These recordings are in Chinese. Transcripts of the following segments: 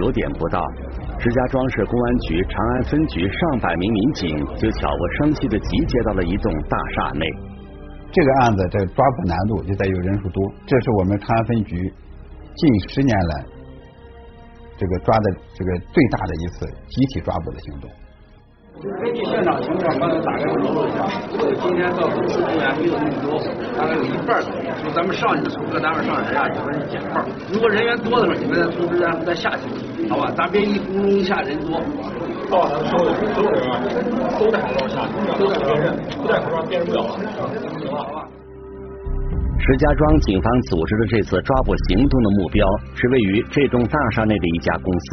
九点不到，石家庄市公安局长安分局上百名民警就悄无声息地集结到了一栋大厦内。这个案子的抓捕难度就在于人数多，这是我们长安分局近十年来这个抓的这个最大的一次集体抓捕的行动。根据现场情况，刚才大概说了一下，今天到公司人员没有那么多，大概有一半左右。就咱们上去的从各单位上人啊，你们是减半。如果人员多的时候，你们再通知咱们再下去，好吧？咱别一咕噜一下人多。到咱们所有的所有人啊，都戴口罩下去，都戴口罩，不戴口罩辨认不了。行吧？石家庄警方组织的这次抓捕行动的目标是位于这栋大厦内的一家公司。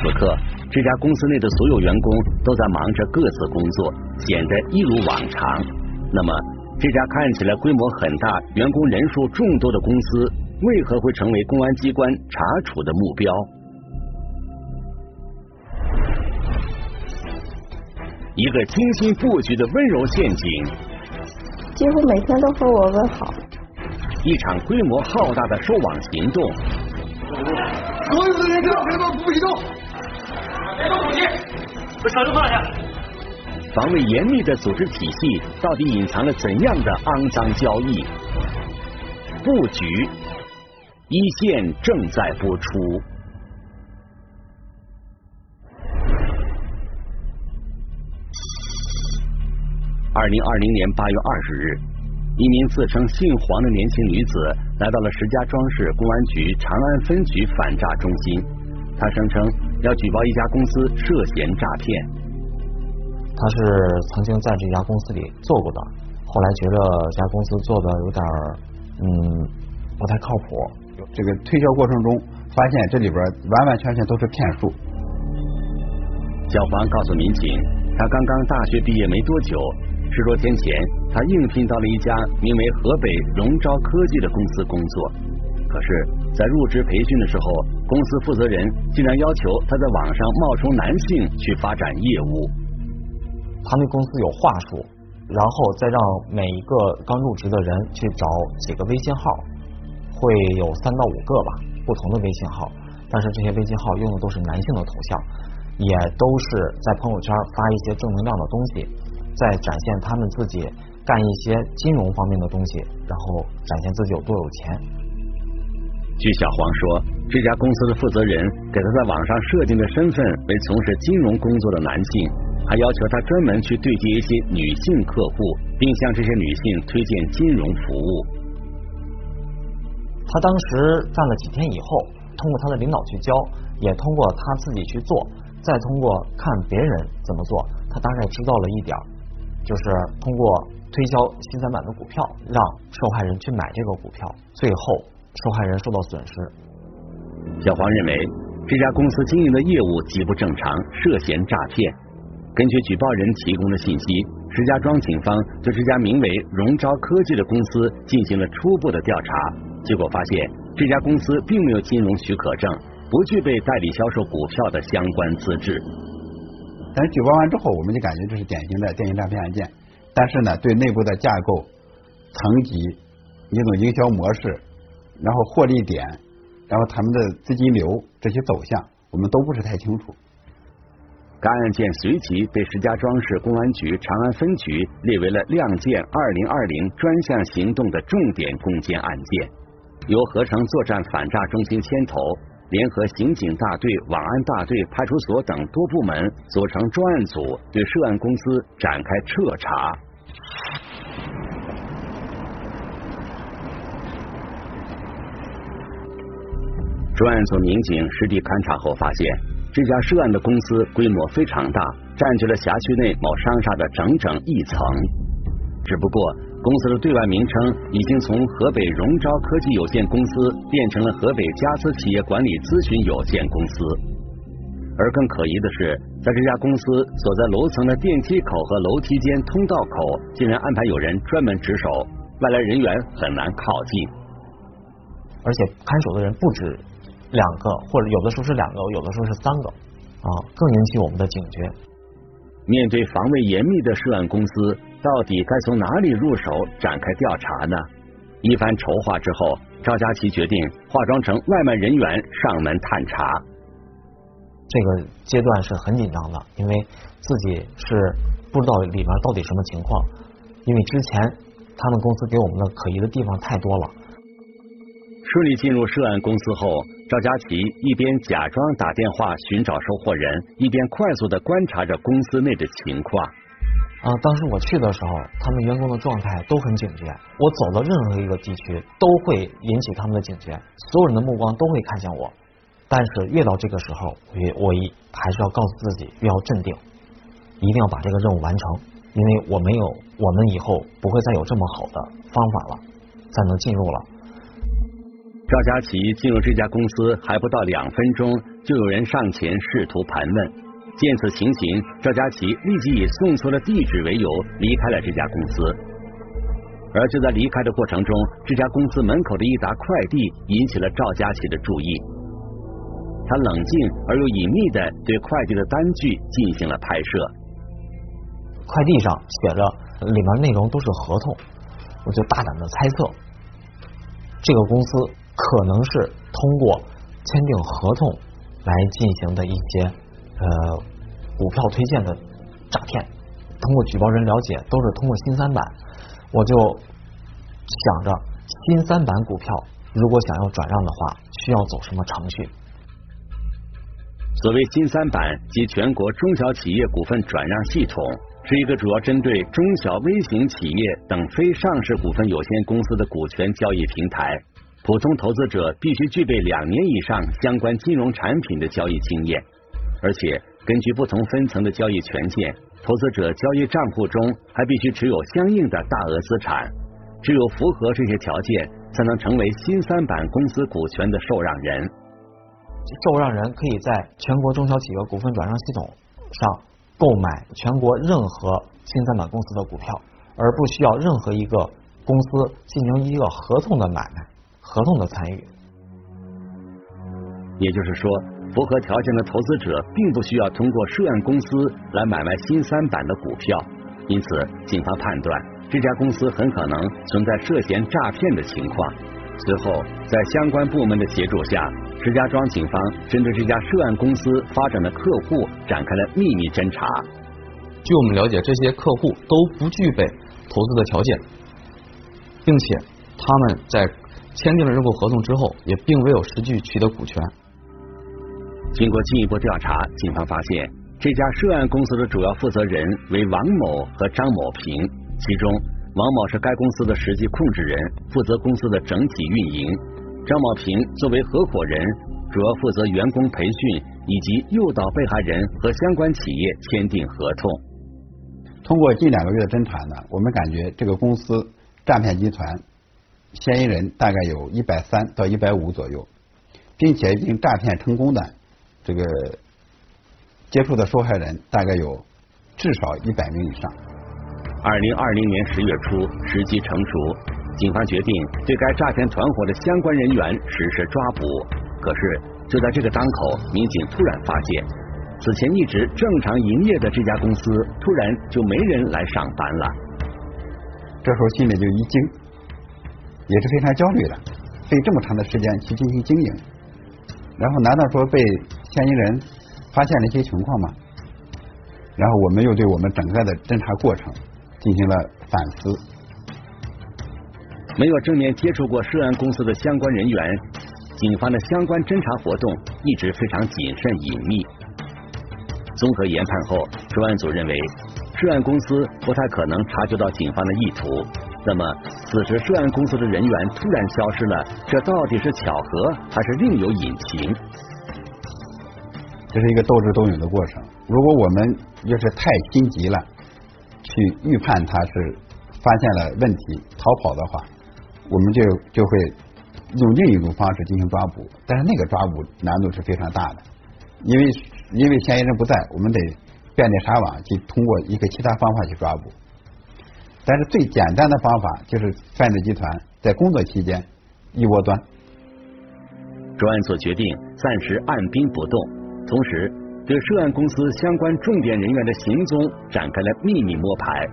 此刻，这家公司内的所有员工都在忙着各自工作，显得一如往常。那么，这家看起来规模很大、员工人数众多的公司，为何会成为公安机关查处的目标？一个精心布局的温柔陷阱，几乎每天都和我问好。一场规模浩大的收网行动，所有的人都别动，不许动，别动武器，把手都放下。防卫严密的组织体系到底隐藏了怎样的肮脏交易？布局一线正在播出。二零二零年八月二十日。一名自称姓黄的年轻女子来到了石家庄市公安局长安分局反诈中心，她声称要举报一家公司涉嫌诈骗。她是曾经在这家公司里做过的，后来觉得这家公司做的有点嗯不太靠谱。这个推销过程中发现这里边完完全全都是骗术。小黄告诉民警，他刚刚大学毕业没多久。十多天前，他应聘到了一家名为河北荣招科技的公司工作。可是，在入职培训的时候，公司负责人竟然要求他在网上冒充男性去发展业务。他们公司有话术，然后再让每一个刚入职的人去找几个微信号，会有三到五个吧，不同的微信号。但是这些微信号用的都是男性的头像，也都是在朋友圈发一些正能量的东西。在展现他们自己干一些金融方面的东西，然后展现自己有多有钱。据小黄说，这家公司的负责人给他在网上设定的身份为从事金融工作的男性，还要求他专门去对接一些女性客户，并向这些女性推荐金融服务。他当时干了几天以后，通过他的领导去教，也通过他自己去做，再通过看别人怎么做，他大概知道了一点。就是通过推销新三板的股票，让受害人去买这个股票，最后受害人受到损失。小黄认为这家公司经营的业务极不正常，涉嫌诈骗。根据举报人提供的信息，石家庄警方对这家名为荣招科技的公司进行了初步的调查，结果发现这家公司并没有金融许可证，不具备代理销售股票的相关资质。但是举报完之后，我们就感觉这是典型的电信诈骗案件。但是呢，对内部的架构、层级、一种营销模式，然后获利点，然后他们的资金流这些走向，我们都不是太清楚。该案件随即被石家庄市公安局长安分局列为了亮剑二零二零专项行动的重点攻坚案件，由合成作战反诈中心牵头。联合刑警大队、网安大队、派出所等多部门组成专案组，对涉案公司展开彻查。专案组民警实地勘查后发现，这家涉案的公司规模非常大，占据了辖区内某商厦的整整一层。只不过。公司的对外名称已经从河北荣招科技有限公司变成了河北嘉思企业管理咨询有限公司，而更可疑的是，在这家公司所在楼层的电梯口和楼梯间通道口，竟然安排有人专门值守，外来人员很难靠近。而且看守的人不止两个，或者有的时候是两个，有的时候是三个，啊，更引起我们的警觉。面对防卫严密的涉案公司。到底该从哪里入手展开调查呢？一番筹划之后，赵佳琪决定化妆成外卖人员上门探查。这个阶段是很紧张的，因为自己是不知道里面到底什么情况，因为之前他们公司给我们的可疑的地方太多了。顺利进入涉案公司后，赵佳琪一边假装打电话寻找收货人，一边快速的观察着公司内的情况。啊，当时我去的时候，他们员工的状态都很警觉。我走到任何一个地区，都会引起他们的警觉，所有人的目光都会看向我。但是越到这个时候，我我一还是要告诉自己，越要镇定，一定要把这个任务完成，因为我没有，我们以后不会再有这么好的方法了，再能进入了。赵佳琪进入这家公司还不到两分钟，就有人上前试图盘问。见此情形，赵佳琪立即以送错了地址为由离开了这家公司。而就在离开的过程中，这家公司门口的一沓快递引起了赵佳琪的注意。他冷静而又隐秘的对快递的单据进行了拍摄。快递上写着里面内容都是合同，我就大胆的猜测，这个公司可能是通过签订合同来进行的一些。呃，股票推荐的诈骗，通过举报人了解，都是通过新三板。我就想着新三板股票，如果想要转让的话，需要走什么程序？所谓新三板及全国中小企业股份转让系统，是一个主要针对中小微型企业等非上市股份有限公司的股权交易平台。普通投资者必须具备两年以上相关金融产品的交易经验。而且根据不同分层的交易权限，投资者交易账户中还必须持有相应的大额资产。只有符合这些条件，才能成为新三板公司股权的受让人。受让人可以在全国中小企业股份转让系统上购买全国任何新三板公司的股票，而不需要任何一个公司进行一个合同的买卖、合同的参与。也就是说。符合条件的投资者并不需要通过涉案公司来买卖新三板的股票，因此警方判断这家公司很可能存在涉嫌诈骗的情况。随后，在相关部门的协助下，石家庄警方针对这家涉案公司发展的客户展开了秘密侦查。据我们了解，这些客户都不具备投资的条件，并且他们在签订了认购合同之后，也并未有实际取得股权。经过进一步调查，警方发现这家涉案公司的主要负责人为王某和张某平，其中王某是该公司的实际控制人，负责公司的整体运营；张某平作为合伙人，主要负责员工培训以及诱导被害人和相关企业签订合同。通过近两个月的侦查呢，我们感觉这个公司诈骗集团嫌疑人大概有一百三到一百五左右，并且已经诈骗成功的。这个接触的受害人大概有至少一百名以上。二零二零年十月初，时机成熟，警方决定对该诈骗团伙的相关人员实施抓捕。可是就在这个当口，民警突然发现，此前一直正常营业的这家公司突然就没人来上班了。这时候心里就一惊，也是非常焦虑的，费这么长的时间去进行经营，然后难道说被？嫌疑人发现了一些情况吗？然后我们又对我们整个的侦查过程进行了反思。没有正面接触过涉案公司的相关人员，警方的相关侦查活动一直非常谨慎隐秘。综合研判后，专案组认为涉案公司不太可能察觉到警方的意图。那么，此时涉案公司的人员突然消失了，这到底是巧合还是另有隐情？这是一个斗智斗勇的过程。如果我们要是太心急了，去预判他是发现了问题逃跑的话，我们就就会用另一种方式进行抓捕。但是那个抓捕难度是非常大的，因为因为嫌疑人不在，我们得遍地撒网去通过一个其他方法去抓捕。但是最简单的方法就是犯罪集团在工作期间一窝端。专案组决定暂时按兵不动。同时，对涉案公司相关重点人员的行踪展开了秘密摸排。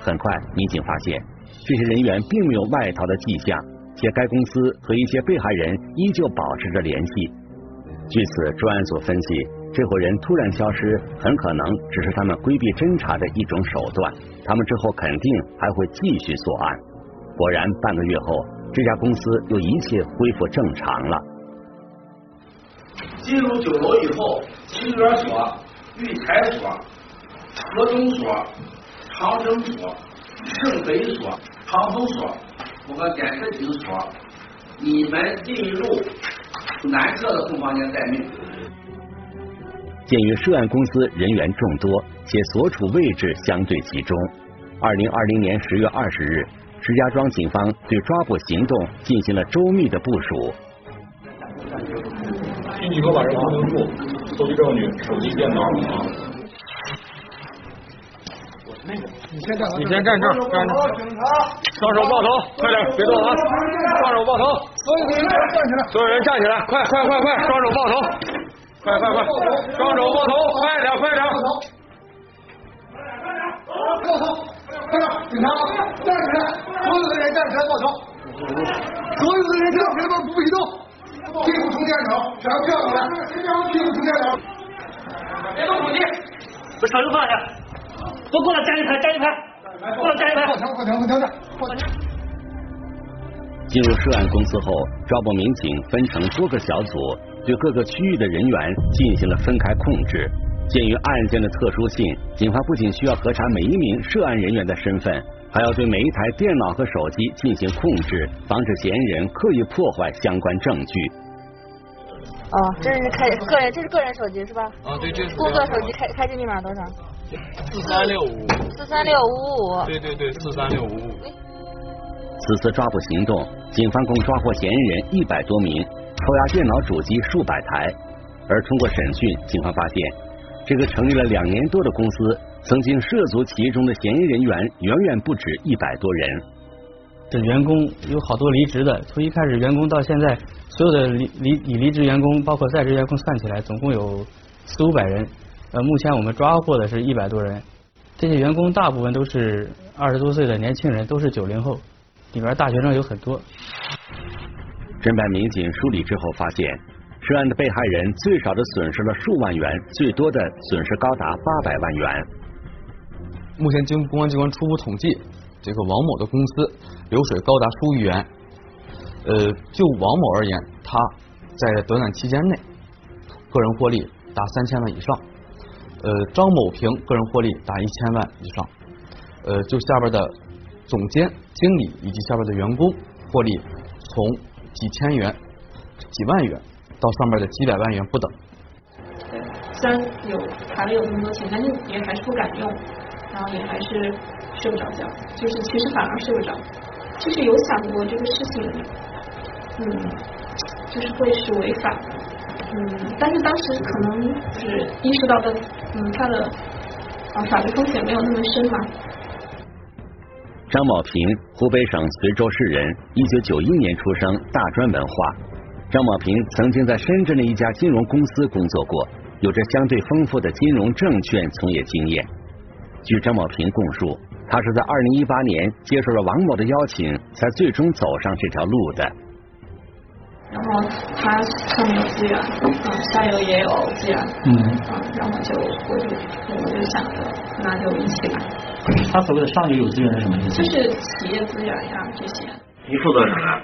很快，民警发现这些人员并没有外逃的迹象，且该公司和一些被害人依旧保持着联系。据此，专案组分析，这伙人突然消失，很可能只是他们规避侦查的一种手段。他们之后肯定还会继续作案。果然，半个月后，这家公司又一切恢复正常了。进入酒楼以后，清源所、玉台所、河东所、长征所、圣北所、长丰所，我们检测警所，你们进入南侧的空房间待命。鉴于涉案公司人员众多，且所处位置相对集中，二零二零年十月二十日，石家庄警方对抓捕行动进行了周密的部署。立即给我把人封住，搜集证据，手机、电脑啊。你先站，你先站这儿，站这儿，双手抱头，快点，别动啊！双手抱头，所有人站起来，所有人站起来，快快快快，双手抱头，快快快，双手抱头，快点快点。抱头，快点，警察站起来，所有的人站起来抱头，所有的人站起来不许动，屁股冲天场，全部跳起来，屁股冲天场。别动手机，把手机放下，都过来站一排，站一排，过来站一排。放停，放停，放停，放停。进入涉案公司后，抓捕民警分成多个小组，对各个区域的人员进行了分开控制。鉴于案件的特殊性，警方不仅需要核查每一名涉案人员的身份，还要对每一台电脑和手机进行控制，防止嫌疑人刻意破坏相关证据。哦，这是开个人，这是个人手机是吧？啊，对，这是工作手机开开机密码多少？四三六五。四三六五五。对对对，四三六五五。此次抓捕行动，警方共抓获嫌疑人一百多名，扣押电脑主机数百台。而通过审讯，警方发现，这个成立了两年多的公司，曾经涉足其中的嫌疑人员远远不止一百多人。这员工有好多离职的，从一开始员工到现在，所有的离离已离职员工，包括在职员工算起来，总共有四五百人。呃，目前我们抓获的是一百多人，这些员工大部分都是二十多岁的年轻人，都是九零后，里边大学生有很多。侦办民警梳理之后发现，涉案的被害人最少的损失了数万元，最多的损失高达八百万元。目前经公安机关初步统计，这个王某的公司流水高达数亿元。呃，就王某而言，他在短短期间内个人获利达三千万以上。呃，张某平个人获利达一千万以上。呃，就下边的总监、经理以及下边的员工获利从几千元、几万元到上面的几百万元不等。虽然有卡里有这么多钱，但是也还是不敢用，然后也还是睡不着觉，就是其实反而睡不着，就是有想过这个事情，嗯，就是会是违法，嗯，但是当时可能就是意识到的，嗯，他的啊法律风险没有那么深嘛。张某平，湖北省随州市人，一九九一年出生，大专文化。张某平曾经在深圳的一家金融公司工作过，有着相对丰富的金融证券从业经验。据张某平供述，他是在二零一八年接受了王某的邀请，才最终走上这条路的。然后他上面有资源，啊，下游也有资源，嗯，啊，然后就我就我就想着那就一起来。他所谓的上游有资源是什么意思？就是企业资源呀这些。你负责啥？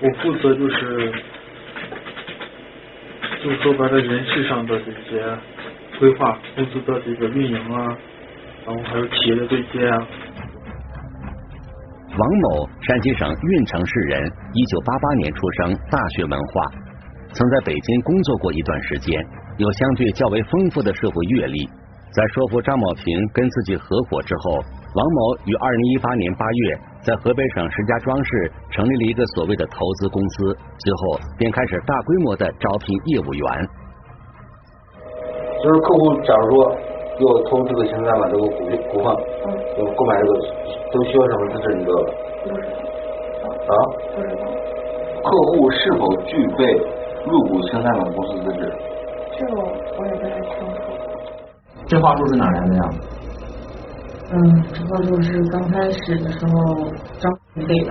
我负责就是，就说白了人事上的这些规划，公司的这个运营啊，然后还有企业的对接啊。王某，山西省运城市人，一九八八年出生，大学文化，曾在北京工作过一段时间，有相对较为丰富的社会阅历。在说服张某平跟自己合伙之后，王某于二零一八年八月在河北省石家庄市成立了一个所谓的投资公司，之后便开始大规模的招聘业务员。就是客户假如说要投这个邢三板这个股股份，要购买这个，都需要什么资质？你知道吧？啊？客户是否具备入股新三板公司资质？这个我也不太清楚。这话术是哪来的呀？嗯，这话术是刚开始的时候张给的，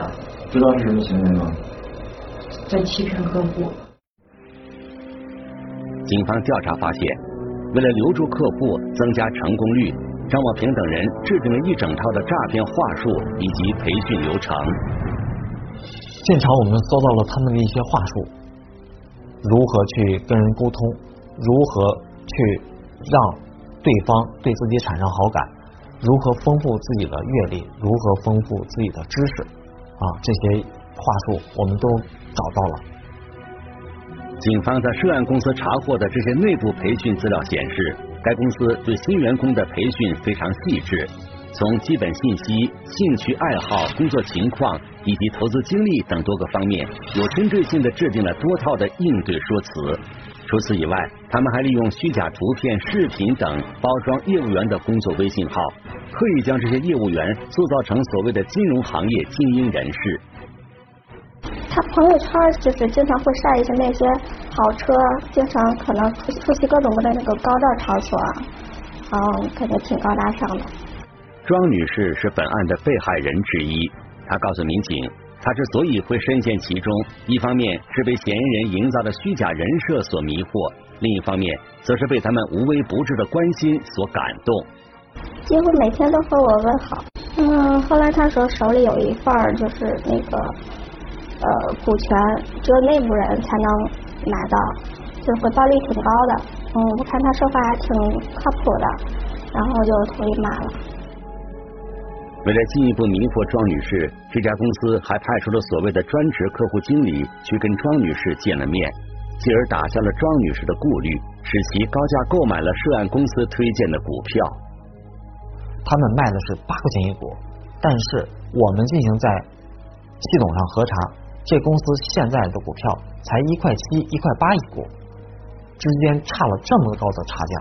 知道是什么行为吗？在欺骗客户。警方调查发现，为了留住客户、增加成功率，张宝平等人制定了一整套的诈骗话术以及培训流程。现场我们搜到了他们的一些话术，如何去跟人沟通，如何去让对方对自己产生好感，如何丰富自己的阅历，如何丰富自己的知识啊，这些话术我们都找到了。警方在涉案公司查获的这些内部培训资料显示，该公司对新员工的培训非常细致，从基本信息、兴趣爱好、工作情况以及投资经历等多个方面，有针对性的制定了多套的应对说辞。除此以外，他们还利用虚假图片、视频等包装业务员的工作微信号，刻意将这些业务员塑造成所谓的金融行业精英人士。他朋友圈就是经常会晒一些那些豪车，经常可能出出席各种各的那个高档场所，嗯，感觉挺高大上的。庄女士是本案的被害人之一，她告诉民警，她之所以会深陷其中，一方面是被嫌疑人营造的虚假人设所迷惑，另一方面则是被他们无微不至的关心所感动。几乎每天都和我问好，嗯，后来他说手里有一份儿就是那个。呃，股权只有内部人才能买到，就是回报率挺高的。嗯，我看他说话还挺靠谱的，然后就同意买了。为了进一步迷惑庄女士，这家公司还派出了所谓的专职客户经理去跟庄女士见了面，继而打消了庄女士的顾虑，使其高价购买了涉案公司推荐的股票。他们卖的是八块钱一股，但是我们进行在系统上核查。这公司现在的股票才一块七、一块八一股，之间差了这么高的差价。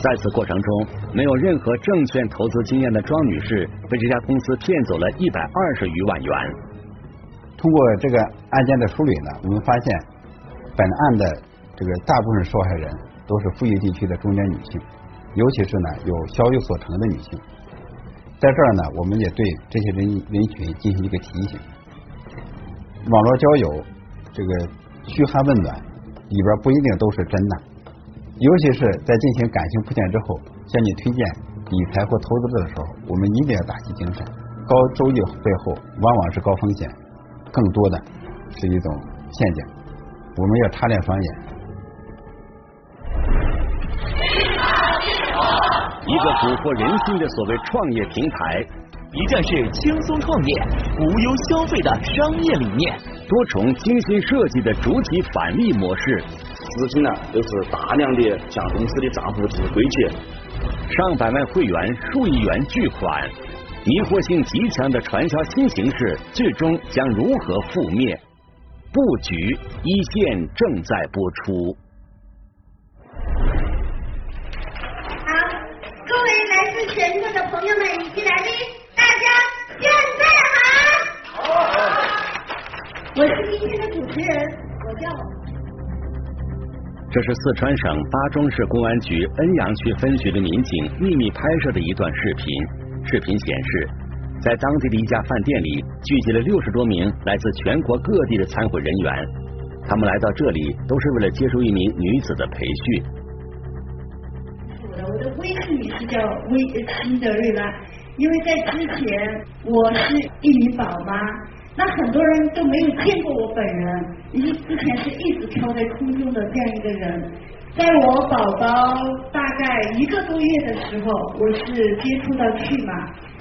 在此过程中，没有任何证券投资经验的庄女士被这家公司骗走了一百二十余万元。通过这个案件的梳理呢，我们发现本案的这个大部分受害人都是富裕地区的中年女性，尤其是呢有小有所成的女性。在这儿呢，我们也对这些人人群进行一个提醒。网络交友，这个嘘寒问暖里边不一定都是真的，尤其是在进行感情铺垫之后，向你推荐理财或投资的时候，我们一定要打起精神。高收益背后往往是高风险，更多的是一种陷阱，我们要擦亮双眼。一个蛊惑人心的所谓创业平台。一站式轻松创业、无忧消费的商业理念，多重精心设计的主体返利模式，资金呢都是大量的向公司的账户进行归结，上百万会员、数亿元巨款，迷惑性极强的传销新形式，最终将如何覆灭？布局一线正在播出。好，各位来自全国的朋友们以及来宾。大家准备好？我是今天的主持人，我叫。这是四川省巴中市公安局恩阳区分局的民警秘密拍摄的一段视频。视频显示，在当地的一家饭店里，聚集了六十多名来自全国各地的参会人员。他们来到这里，都是为了接受一名女子的培训。我的微信是叫微辛德瑞拉。因为在之前我是一名宝妈，那很多人都没有见过我本人，因为之前是一直飘在空中的这样一个人。在我宝宝大概一个多月的时候，我是接触到去马，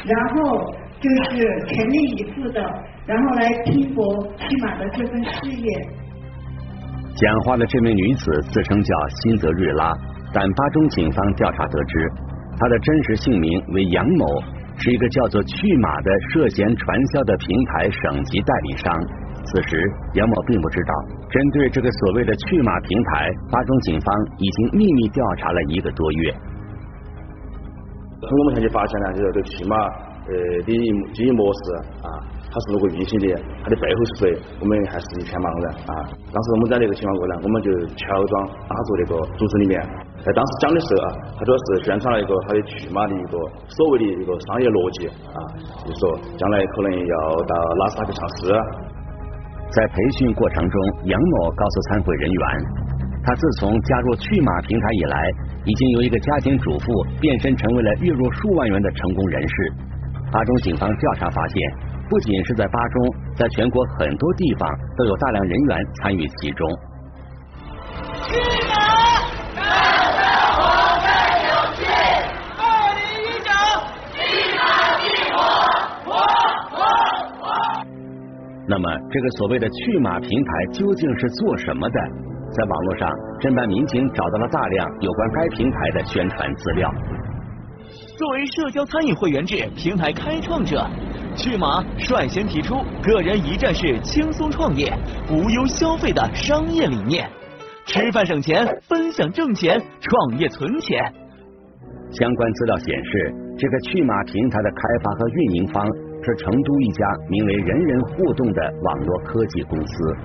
然后就是全力以赴的，然后来拼搏去马的这份事业。讲话的这名女子自称叫辛泽瑞拉，但巴中警方调查得知，她的真实姓名为杨某。是一个叫做“去马”的涉嫌传销的平台省级代理商。此时，杨某并不知道，针对这个所谓的“去马”平台，巴中警方已经秘密调查了一个多月。从我们现在发现了，这个去马呃的经营模式啊。他是如何运行的？他的背后是谁？我们还是一片茫然啊！当时我们在那个情况过呢，我们就乔装打入那个组织里面。在当时讲的时候啊，他主要是宣传了一个他的去马的一个所谓的一个商业逻辑啊，就是说将来可能要到纳斯达克上市。在培训过程中，杨某告诉参会人员，他自从加入趣马平台以来，已经由一个家庭主妇变身成为了月入数万元的成功人士。巴中警方调查发现，不仅是在巴中，在全国很多地方都有大量人员参与其中。那么，这个所谓的去马平台究竟是做什么的？在网络上，侦办民警找到了大量有关该平台的宣传资料。作为社交餐饮会员制平台开创者，去马率先提出个人一站式轻松创业、无忧消费的商业理念。吃饭省钱，分享挣钱，创业存钱。相关资料显示，这个去马平台的开发和运营方。是成都一家名为“人人互动”的网络科技公司。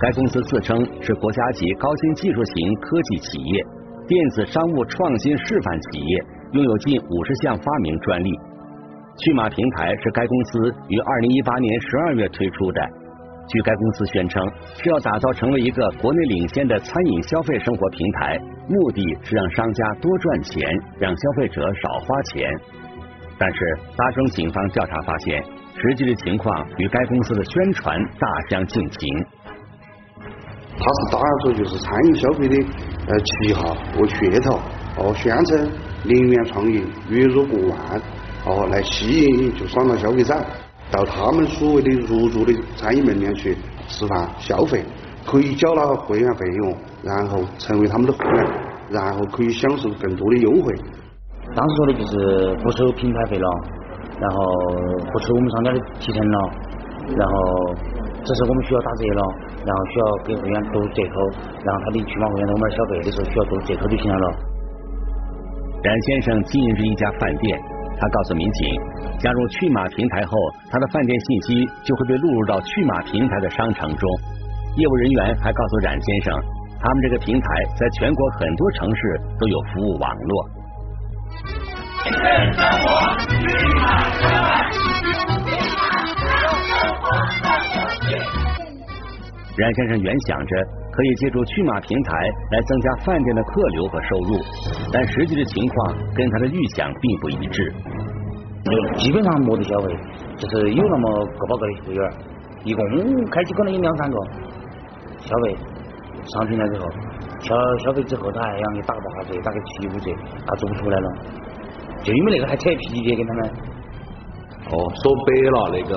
该公司自称是国家级高新技术型科技企业、电子商务创新示范企业，拥有近五十项发明专利。趣马平台是该公司于二零一八年十二月推出的。据该公司宣称，是要打造成为一个国内领先的餐饮消费生活平台，目的是让商家多赚钱，让消费者少花钱。但是，巴中警方调查发现，实际的情况与该公司的宣传大相径庭。他是打着就是餐饮消费的呃旗号和噱头，哦，宣称零元创业，月入过万，哦，来吸引就广大消费者到他们所谓的入驻的餐饮门店去吃饭消费，可以缴纳会员费用，然后成为他们的会员，然后可以享受更多的优惠。当时说的就是不收平台费了，然后不收我们商家的提成了，然后这是我们需要打折了，然后需要给会员多折扣，然后他的去马会员在我们这消费的时候需要多折扣就行了。冉先生经营着一家饭店，他告诉民警，加入去马平台后，他的饭店信息就会被录入到去马平台的商城中。业务人员还告诉冉先生，他们这个平台在全国很多城市都有服务网络。冉先生原想着可以借助去马平台来增加饭店的客流和收入，但实际的情况跟他的预想并不一致。基本上没得消费，就是有那么个把个的会员，一共开起可能有两三个消费上平台之后，消消费之后他还让你打个八折，打个七五折，他做不出来了。就因为那个还扯皮的跟他们。哦，说白了，那个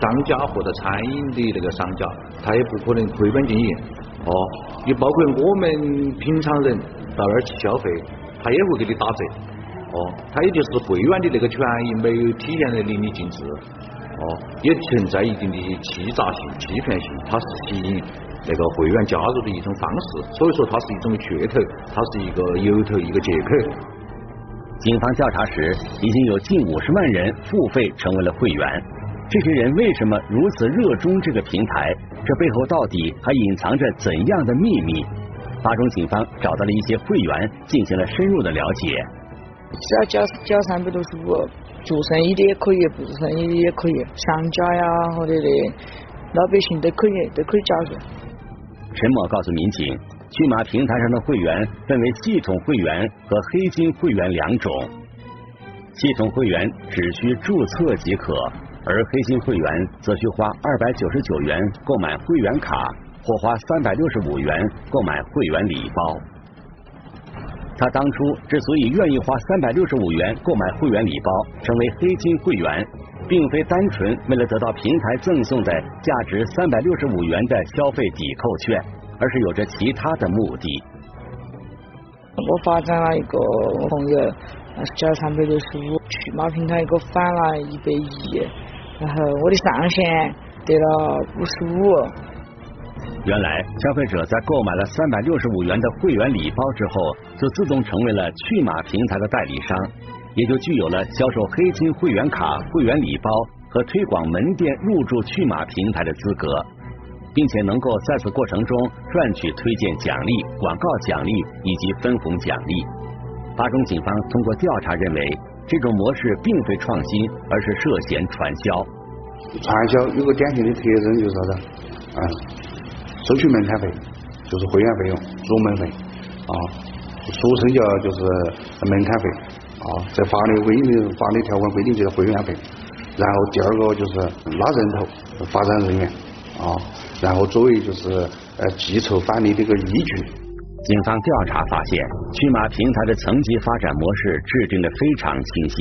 商家或者餐饮的那个商家，他也不可能亏本经营。哦，你包括我们平常人到那儿去消费，他也会给你打折。哦，他也就是会员的那个权益没有体现的淋漓尽致。哦，也存在一定的欺诈性、欺骗性，它是吸引那个会员加入的一种方式。所以说，它是一种噱头，它是一个由头，一个借口。警方调查时，已经有近五十万人付费成为了会员。这些人为什么如此热衷这个平台？这背后到底还隐藏着怎样的秘密？巴中警方找到了一些会员，进行了深入的了解。只要交交三百六十五，做生意的也可以，不做生意的也可以，商家呀或者的老百姓都可以，都可以加入。陈某告诉民警。骏马平台上的会员分为系统会员和黑金会员两种。系统会员只需注册即可，而黑金会员则需花二百九十九元购买会员卡，或花三百六十五元购买会员礼包。他当初之所以愿意花三百六十五元购买会员礼包，成为黑金会员，并非单纯为了得到平台赠送的价值三百六十五元的消费抵扣券。而是有着其他的目的。我发展了一个朋友，交三百六十五，去马平台给我返了一百一，然后我的上限得了五十五。原来消费者在购买了三百六十五元的会员礼包之后，就自动成为了去马平台的代理商，也就具有了销售黑金会员卡、会员礼包和推广门店入驻去马平台的资格。并且能够在此过程中赚取推荐奖励、广告奖励以及分红奖励。巴中警方通过调查认为，这种模式并非创新，而是涉嫌传销。传销有个典型的特征就是啥子？啊，收取门槛费，就是会员费用、入门费啊，俗称叫就是门槛费啊，在法律规定法律条款规定就是会员费。然后第二个就是拉人头、发展人员啊，然后作为就是呃计酬返利的一个依据。警方调查发现，驱马平台的层级发展模式制定的非常清晰，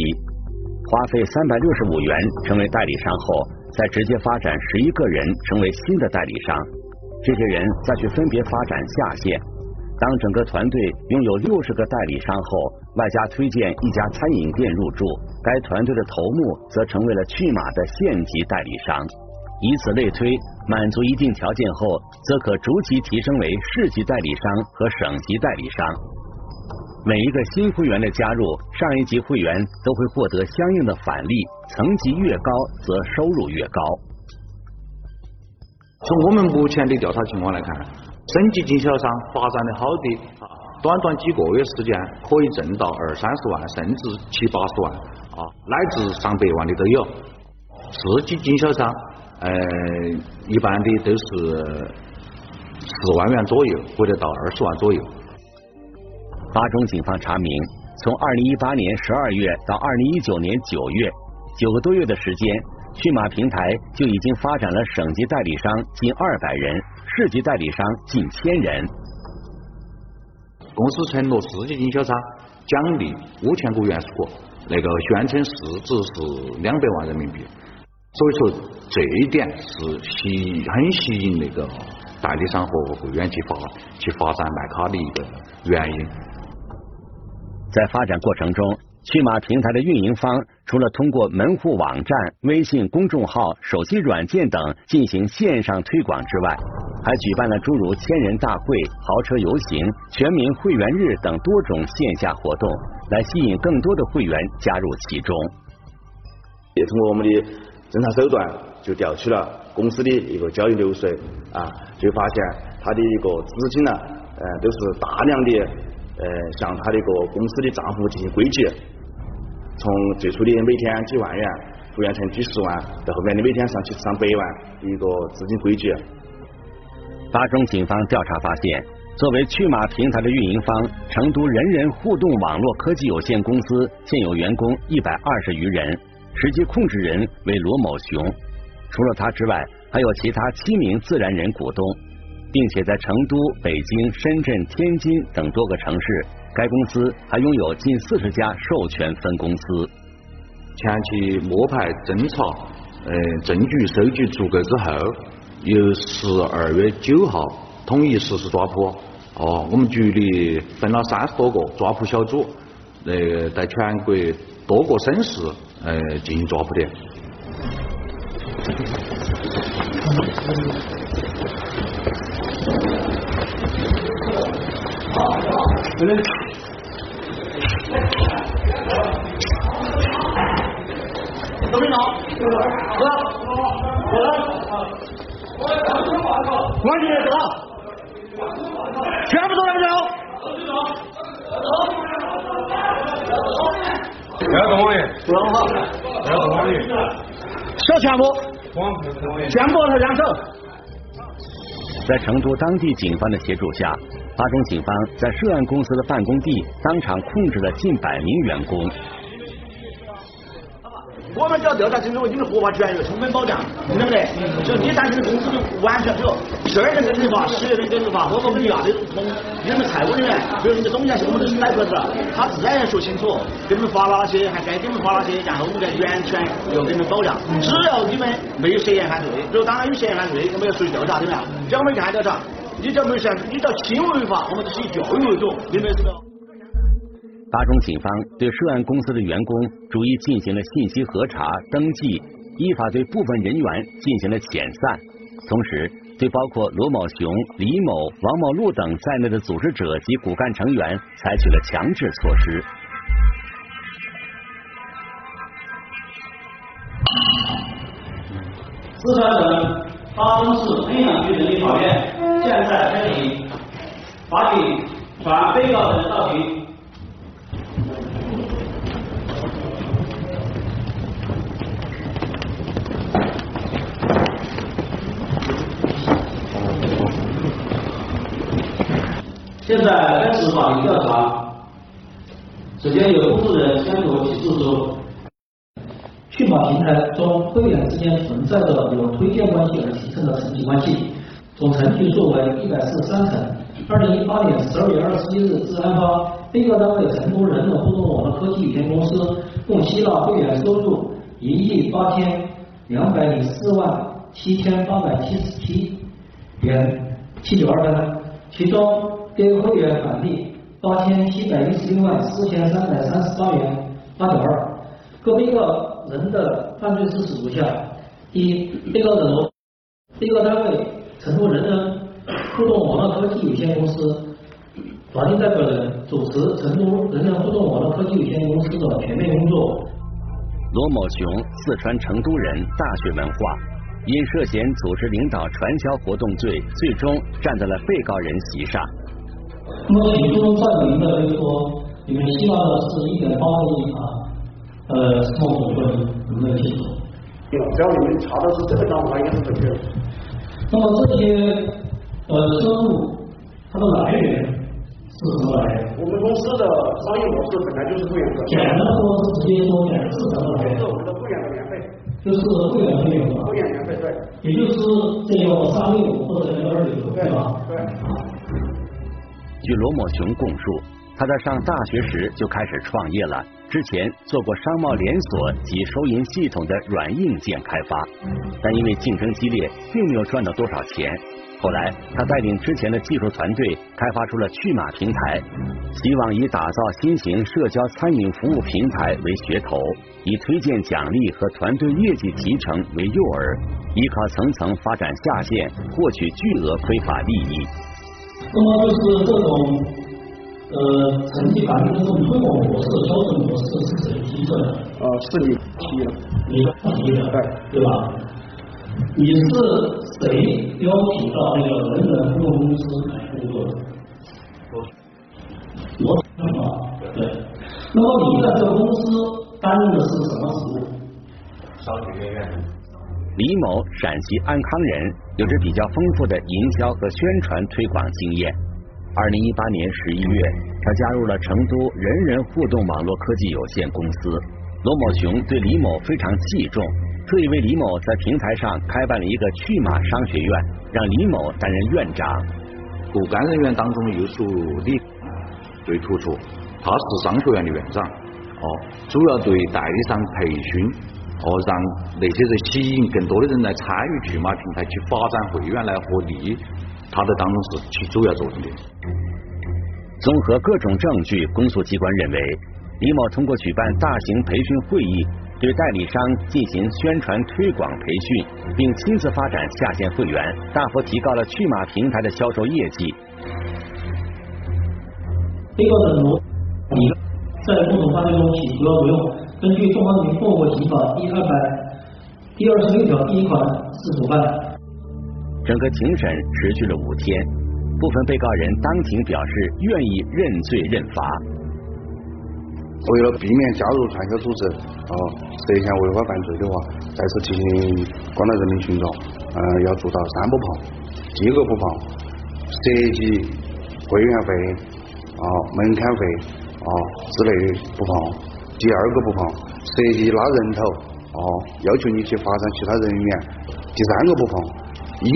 花费三百六十五元成为代理商后，再直接发展十一个人成为新的代理商，这些人再去分别发展下线。当整个团队拥有六十个代理商后，外加推荐一家餐饮店入驻，该团队的头目则成为了去马的县级代理商。以此类推，满足一定条件后，则可逐级提升为市级代理商和省级代理商。每一个新会员的加入，上一级会员都会获得相应的返利，层级越高，则收入越高。从我们目前的调查情况来看。省级经销商发展的好的啊，短短几个月时间可以挣到二三十万，甚至七八十万啊，乃至上百万的都有。市级经销商，呃，一般的都是十万元左右，或者到二十万左右。巴中警方查明，从二零一八年十二月到二零一九年九月，九个多月的时间，驯马平台就已经发展了省级代理商近二百人。市级代理商近千人，公司承诺市级经销商奖励五千股原始股，那个宣称市值是两百万人民币，所以说这一点是吸很吸引那个代理商和会员去发去发展卖卡的一个原因。在发展过程中。去马平台的运营方除了通过门户网站、微信公众号、手机软件等进行线上推广之外，还举办了诸如千人大会、豪车游行、全民会员日等多种线下活动，来吸引更多的会员加入其中。也通过我们的侦查手段，就调取了公司的一个交易流水啊，就发现他的一个资金呢，呃，都是大量的。呃，向他的一个公司的账户进行归集，从最初的每天几万元，复原成几十万，到后面的每天上去上百万一个资金归集。巴中警方调查发现，作为趣马平台的运营方，成都人人互动网络科技有限公司现有员工一百二十余人，实际控制人为罗某雄。除了他之外，还有其他七名自然人股东。并且在成都、北京、深圳、天津等多个城市，该公司还拥有近四十家授权分公司。前期摸排侦查，呃，证据收集足够之后，由十二月九号统一实施抓捕。哦，我们局里分了三十多个抓捕小组，呃，在全国多个省市呃进行抓捕的。来，过来，过来，关进来走，全部都来不了。不要动我的，不要动不要动我的，手全部，全部他两手。在成都当地警方的协助下。巴中警方在涉案公司的办公地当场控制了近百名员工。我们只要调查清楚你的合法权益、充分保障，对不对？就第三的工资就完全，比如十二人跟执法，十二人跟执法，包括我们亚的从你们财务人员，比如你们总监，我们都是摆出来，他自然要说清楚，给你们发哪些，还该给你们发哪些，然后我们的源泉要给你们保障。只要你们没有涉嫌犯罪，比如当然有涉嫌犯罪，我们要属于调查，对不对？只要我们看调查。你只要没事，你只要轻微违法，我们都是以教育为主，明白是不？巴中警方对涉案公司的员工逐一进行了信息核查、登记，依法对部分人员进行了遣散，同时对包括罗某雄、李某、王某路等在内的组织者及骨干成员采取了强制措施。四川省巴中市郴阳区人民法院。现在开庭，法庭传被告人到庭。现在开始法律调查。首先由公诉人宣读起诉书。去马平台中会员之间存在着有推荐关系而形成的层级关系，总层级数为一百四十三层。二零一八年十二月二十一日至案发，被告单位成都人人互动网络科技有限公司共吸纳会员收入一亿八千两百零四万七千八百七十七元七九二分，其中给会员返利八千七百一十六万四千三百三十八元八点二。各被告。人的犯罪事实如下：一、被告人罗被告单位成都人人互动网络科技有限公司法定代表人主持成都人人互动网络科技有限公司的全面工作。罗某雄，四川成都人，大学文化，因涉嫌组织领导传销活动罪，最终站在了被告人席上。那么起诉赵有林的就说，你们希望的是一点八个亿啊。呃，什么部分没有清楚？只要你们查的是这个账户，应该是准确的。那么这些呃收入，它的来源是什么来源？我们公司的商业模式本来就是会员制。简单说，是直接说，点是什么来源？是我们的会员的年费。就是会员费用。会员年费对。也就是这个三六或者这个二六对吧？对。据罗某雄供述，他在上大学时就开始创业了。之前做过商贸连锁及收银系统的软硬件开发，但因为竞争激烈，并没有赚到多少钱。后来，他带领之前的技术团队开发出了趣马平台，希望以打造新型社交餐饮服务平台为噱头，以推荐奖励和团队业绩提成为诱饵，依靠层层发展下线，获取巨额非法利益。那么就是这种。呃，成绩反映这种推广模式、销售模式是谁提出的？呃，是你批的，你提的，对对吧？你是谁邀请到那个人人互动公司来工作的？我我对。那么你在这个公司担任的是什么职务？商学院院李某，陕西安康人，有着比较丰富的营销和宣传推广经验。二零一八年十一月，他加入了成都人人互动网络科技有限公司。罗某雄对李某非常器重，特意为李某在平台上开办了一个趣马商学院，让李某担任院长。骨干人员当中又属李最突出，他是商学院的院长，哦，主要对代理商培训，哦，让那些人吸引更多的人来参与趣马平台，去发展会员来获利。他的当中是起主要作用的。综合各种证据，公诉机关认为，李某通过举办大型培训会议，对代理商进行宣传推广培训，并亲自发展下线会员，大幅提高了趣马平台的销售业绩。被告人罗，你在不同犯罪中起主要作用。根据《中华人民共和国刑法》第二百第二十六条第一款是主办。整个庭审持续了五天，部分被告人当庭表示愿意认罪认罚。为了避免加入传销组织，哦，涉嫌违法犯罪的话，再次提醒广大人民群众，嗯，要做到三不碰：第一个不碰涉及会员费、啊门槛费、啊之类的不碰；第二个不碰涉及拉人头、哦要求你去发展其他人员；第三个不碰。一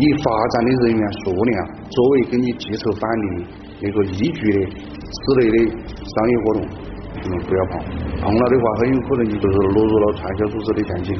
以发展的人员数量作为给你计酬返利那个依据的此类的商业活动，嗯不要碰，碰了的话很有可能你就是落入了传销组织的陷阱。